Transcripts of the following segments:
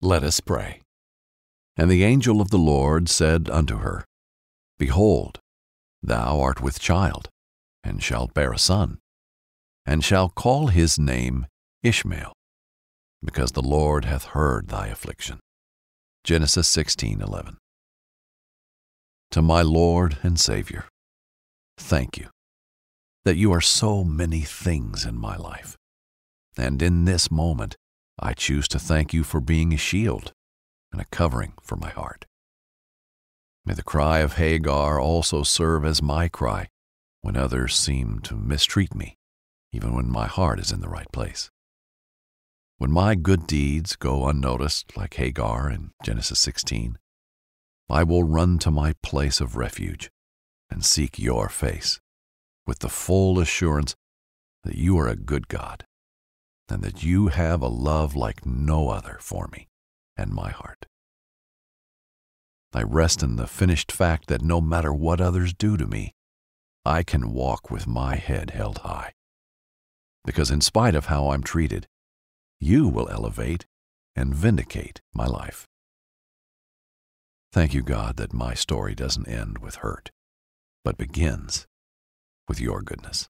Let us pray. And the angel of the Lord said unto her, Behold, thou art with child, and shalt bear a son, and shalt call his name Ishmael, because the Lord hath heard thy affliction. Genesis 16:11. To my Lord and Savior, thank you that you are so many things in my life. And in this moment, I choose to thank you for being a shield and a covering for my heart. May the cry of Hagar also serve as my cry when others seem to mistreat me, even when my heart is in the right place. When my good deeds go unnoticed, like Hagar in Genesis 16, I will run to my place of refuge and seek your face with the full assurance that you are a good God and that you have a love like no other for me and my heart. I rest in the finished fact that no matter what others do to me, I can walk with my head held high. Because in spite of how I'm treated, you will elevate and vindicate my life. Thank you, God, that my story doesn't end with hurt, but begins with your goodness.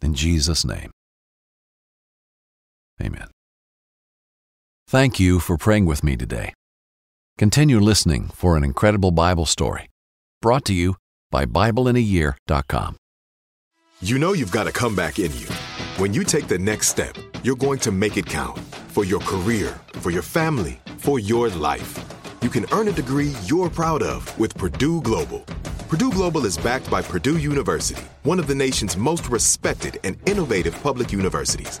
In Jesus' name, amen. Thank you for praying with me today. Continue listening for an incredible Bible story brought to you by BibleInAYear.com. You know you've got a comeback in you. When you take the next step, you're going to make it count for your career, for your family, for your life. You can earn a degree you're proud of with Purdue Global. Purdue Global is backed by Purdue University, one of the nation's most respected and innovative public universities.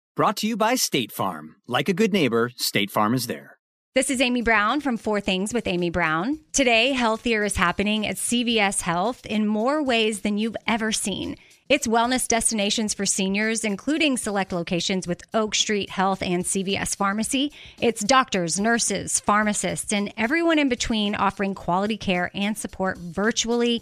Brought to you by State Farm. Like a good neighbor, State Farm is there. This is Amy Brown from Four Things with Amy Brown. Today, Healthier is happening at CVS Health in more ways than you've ever seen. It's wellness destinations for seniors, including select locations with Oak Street Health and CVS Pharmacy. It's doctors, nurses, pharmacists, and everyone in between offering quality care and support virtually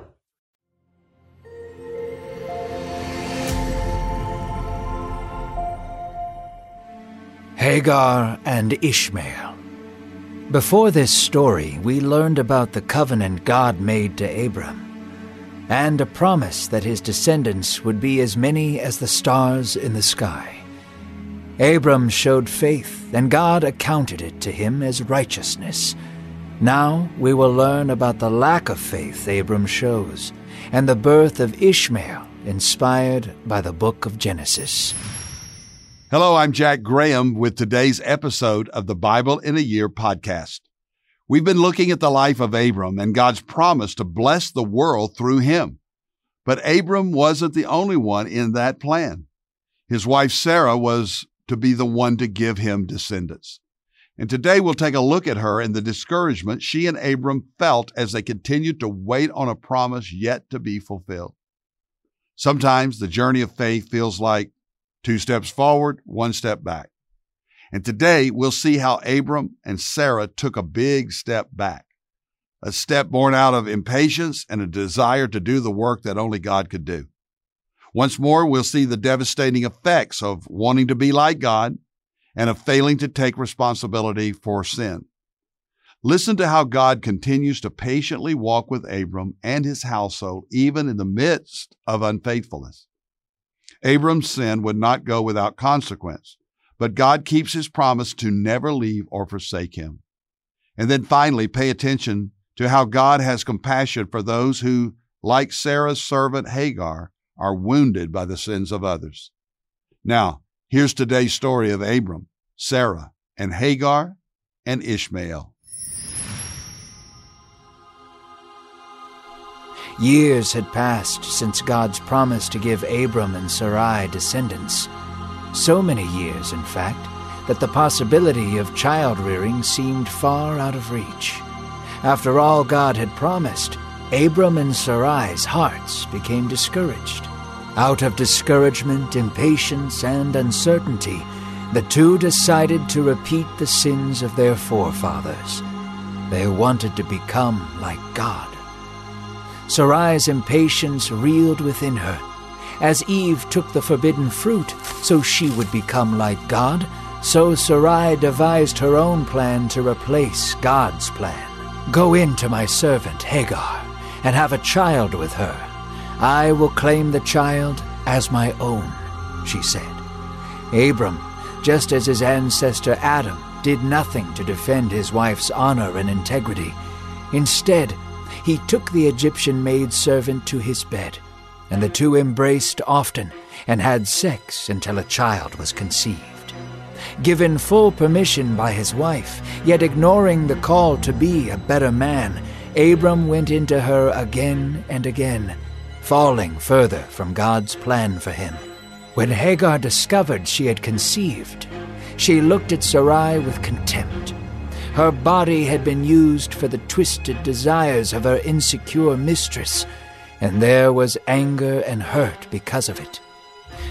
Hagar and Ishmael. Before this story, we learned about the covenant God made to Abram, and a promise that his descendants would be as many as the stars in the sky. Abram showed faith, and God accounted it to him as righteousness. Now we will learn about the lack of faith Abram shows, and the birth of Ishmael, inspired by the book of Genesis. Hello, I'm Jack Graham with today's episode of the Bible in a Year podcast. We've been looking at the life of Abram and God's promise to bless the world through him. But Abram wasn't the only one in that plan. His wife Sarah was to be the one to give him descendants. And today we'll take a look at her and the discouragement she and Abram felt as they continued to wait on a promise yet to be fulfilled. Sometimes the journey of faith feels like Two steps forward, one step back. And today we'll see how Abram and Sarah took a big step back, a step born out of impatience and a desire to do the work that only God could do. Once more, we'll see the devastating effects of wanting to be like God and of failing to take responsibility for sin. Listen to how God continues to patiently walk with Abram and his household, even in the midst of unfaithfulness. Abram's sin would not go without consequence, but God keeps his promise to never leave or forsake him. And then finally, pay attention to how God has compassion for those who, like Sarah's servant Hagar, are wounded by the sins of others. Now, here's today's story of Abram, Sarah, and Hagar and Ishmael. Years had passed since God's promise to give Abram and Sarai descendants. So many years, in fact, that the possibility of child rearing seemed far out of reach. After all God had promised, Abram and Sarai's hearts became discouraged. Out of discouragement, impatience, and uncertainty, the two decided to repeat the sins of their forefathers. They wanted to become like God. Sarai's impatience reeled within her. As Eve took the forbidden fruit so she would become like God, so Sarai devised her own plan to replace God's plan. Go in to my servant Hagar and have a child with her. I will claim the child as my own, she said. Abram, just as his ancestor Adam, did nothing to defend his wife's honor and integrity. Instead, he took the Egyptian maid servant to his bed, and the two embraced often and had sex until a child was conceived. Given full permission by his wife, yet ignoring the call to be a better man, Abram went into her again and again, falling further from God's plan for him. When Hagar discovered she had conceived, she looked at Sarai with contempt. Her body had been used for the twisted desires of her insecure mistress, and there was anger and hurt because of it.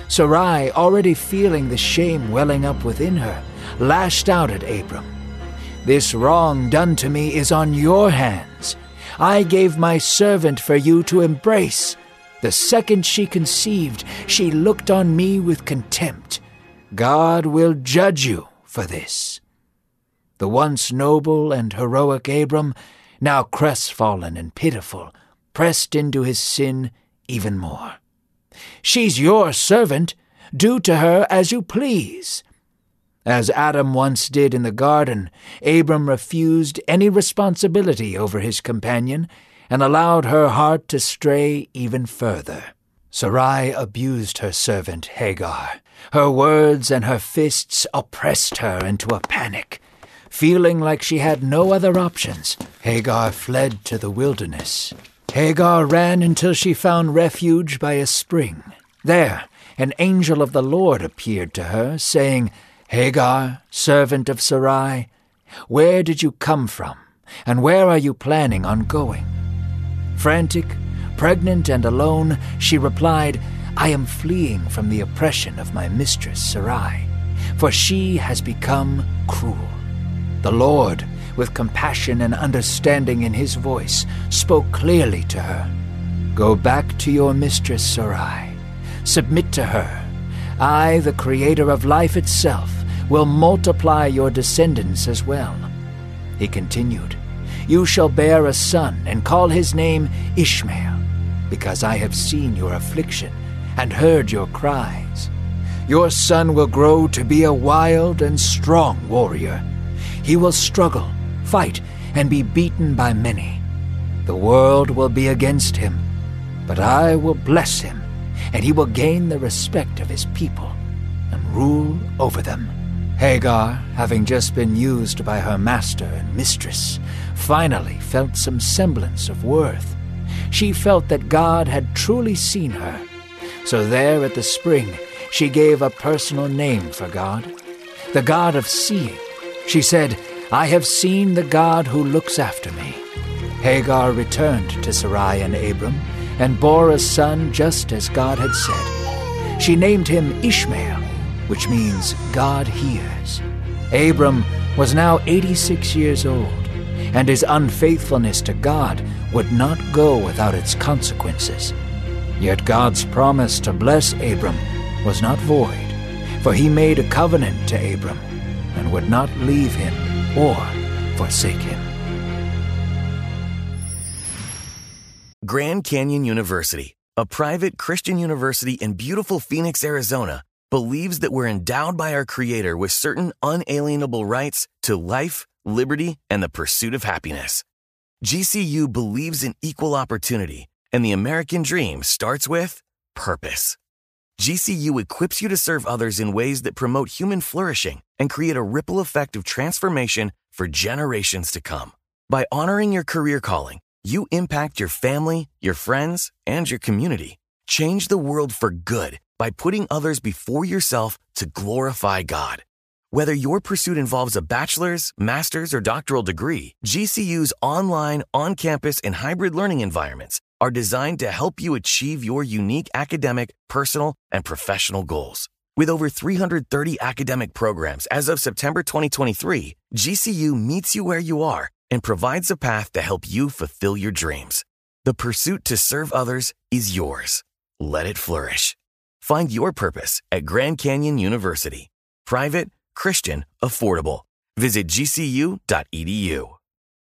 Sarai, already feeling the shame welling up within her, lashed out at Abram. This wrong done to me is on your hands. I gave my servant for you to embrace. The second she conceived, she looked on me with contempt. God will judge you for this. The once noble and heroic Abram, now crestfallen and pitiful, pressed into his sin even more. She's your servant. Do to her as you please. As Adam once did in the garden, Abram refused any responsibility over his companion and allowed her heart to stray even further. Sarai abused her servant Hagar. Her words and her fists oppressed her into a panic. Feeling like she had no other options, Hagar fled to the wilderness. Hagar ran until she found refuge by a spring. There, an angel of the Lord appeared to her, saying, Hagar, servant of Sarai, where did you come from, and where are you planning on going? Frantic, pregnant, and alone, she replied, I am fleeing from the oppression of my mistress Sarai, for she has become cruel. The Lord, with compassion and understanding in his voice, spoke clearly to her Go back to your mistress Sarai. Submit to her. I, the creator of life itself, will multiply your descendants as well. He continued, You shall bear a son, and call his name Ishmael, because I have seen your affliction and heard your cries. Your son will grow to be a wild and strong warrior. He will struggle, fight, and be beaten by many. The world will be against him, but I will bless him, and he will gain the respect of his people and rule over them. Hagar, having just been used by her master and mistress, finally felt some semblance of worth. She felt that God had truly seen her. So there at the spring, she gave a personal name for God, the God of seeing. She said, I have seen the God who looks after me. Hagar returned to Sarai and Abram and bore a son just as God had said. She named him Ishmael, which means God hears. Abram was now 86 years old, and his unfaithfulness to God would not go without its consequences. Yet God's promise to bless Abram was not void, for he made a covenant to Abram would not leave him or forsake him. Grand Canyon University, a private Christian university in beautiful Phoenix, Arizona, believes that we're endowed by our Creator with certain unalienable rights to life, liberty, and the pursuit of happiness. GCU believes in equal opportunity, and the American dream starts with purpose. GCU equips you to serve others in ways that promote human flourishing and create a ripple effect of transformation for generations to come. By honoring your career calling, you impact your family, your friends, and your community. Change the world for good by putting others before yourself to glorify God. Whether your pursuit involves a bachelor's, master's, or doctoral degree, GCU's online, on campus, and hybrid learning environments are designed to help you achieve your unique academic, personal, and professional goals. With over 330 academic programs as of September 2023, GCU meets you where you are and provides a path to help you fulfill your dreams. The pursuit to serve others is yours. Let it flourish. Find your purpose at Grand Canyon University. Private, Christian, affordable. Visit gcu.edu.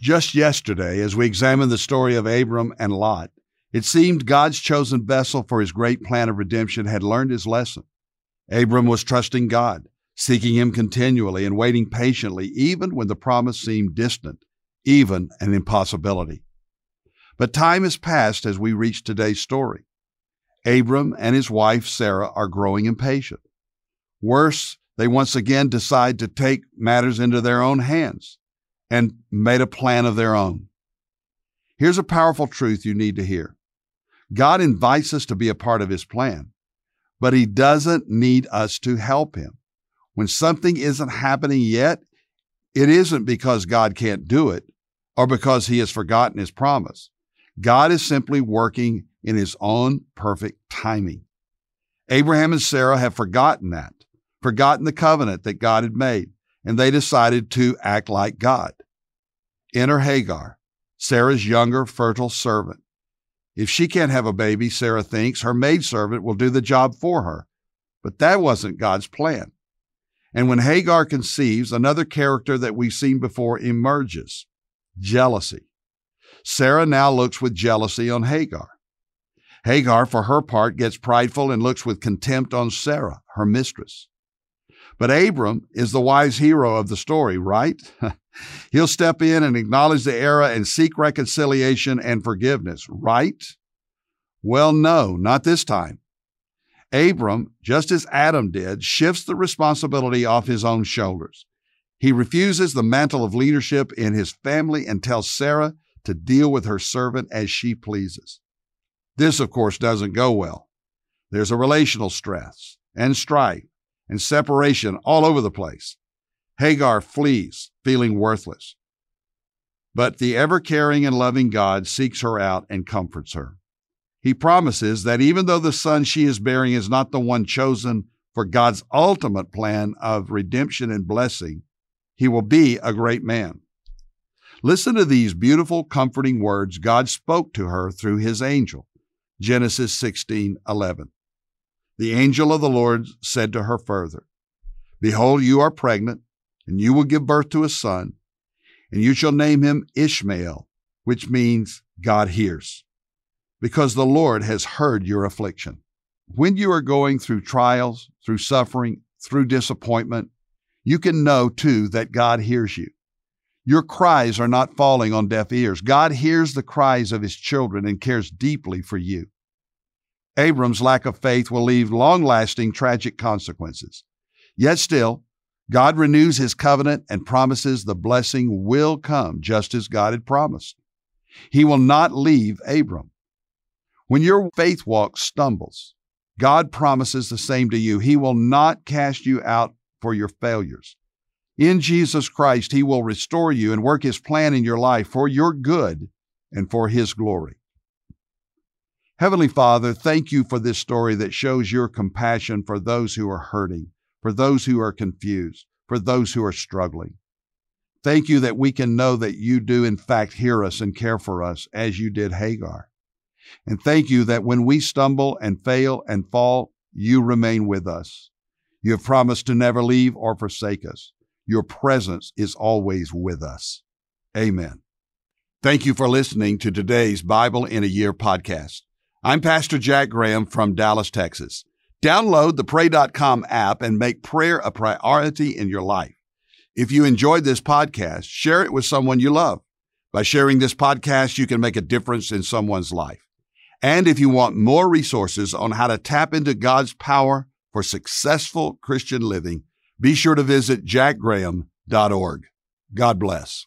Just yesterday, as we examined the story of Abram and Lot, it seemed God's chosen vessel for his great plan of redemption had learned his lesson. Abram was trusting God, seeking him continually and waiting patiently, even when the promise seemed distant, even an impossibility. But time has passed as we reach today's story. Abram and his wife Sarah are growing impatient. Worse, they once again decide to take matters into their own hands and made a plan of their own. Here's a powerful truth you need to hear God invites us to be a part of his plan, but he doesn't need us to help him. When something isn't happening yet, it isn't because God can't do it or because he has forgotten his promise. God is simply working in his own perfect timing. Abraham and Sarah have forgotten that, forgotten the covenant that God had made, and they decided to act like God. Enter Hagar, Sarah's younger, fertile servant. If she can't have a baby, Sarah thinks, her maidservant will do the job for her. But that wasn't God's plan. And when Hagar conceives, another character that we've seen before emerges jealousy. Sarah now looks with jealousy on Hagar. Hagar, for her part, gets prideful and looks with contempt on Sarah, her mistress. But Abram is the wise hero of the story, right? He'll step in and acknowledge the error and seek reconciliation and forgiveness, right? Well, no, not this time. Abram, just as Adam did, shifts the responsibility off his own shoulders. He refuses the mantle of leadership in his family and tells Sarah to deal with her servant as she pleases. This, of course, doesn't go well. There's a relational stress and strife and separation all over the place. Hagar flees, feeling worthless. But the ever caring and loving God seeks her out and comforts her. He promises that even though the son she is bearing is not the one chosen for God's ultimate plan of redemption and blessing, he will be a great man. Listen to these beautiful, comforting words God spoke to her through his angel. Genesis 16 11. The angel of the Lord said to her further, Behold, you are pregnant, and you will give birth to a son, and you shall name him Ishmael, which means God hears, because the Lord has heard your affliction. When you are going through trials, through suffering, through disappointment, you can know too that God hears you. Your cries are not falling on deaf ears. God hears the cries of his children and cares deeply for you. Abram's lack of faith will leave long lasting tragic consequences. Yet still, God renews his covenant and promises the blessing will come just as God had promised. He will not leave Abram. When your faith walk stumbles, God promises the same to you. He will not cast you out for your failures. In Jesus Christ, He will restore you and work His plan in your life for your good and for His glory. Heavenly Father, thank you for this story that shows your compassion for those who are hurting, for those who are confused, for those who are struggling. Thank you that we can know that you do, in fact, hear us and care for us as you did Hagar. And thank you that when we stumble and fail and fall, you remain with us. You have promised to never leave or forsake us. Your presence is always with us. Amen. Thank you for listening to today's Bible in a Year podcast. I'm Pastor Jack Graham from Dallas, Texas. Download the Pray.com app and make prayer a priority in your life. If you enjoyed this podcast, share it with someone you love. By sharing this podcast, you can make a difference in someone's life. And if you want more resources on how to tap into God's power for successful Christian living, be sure to visit jackgraham.org. God bless.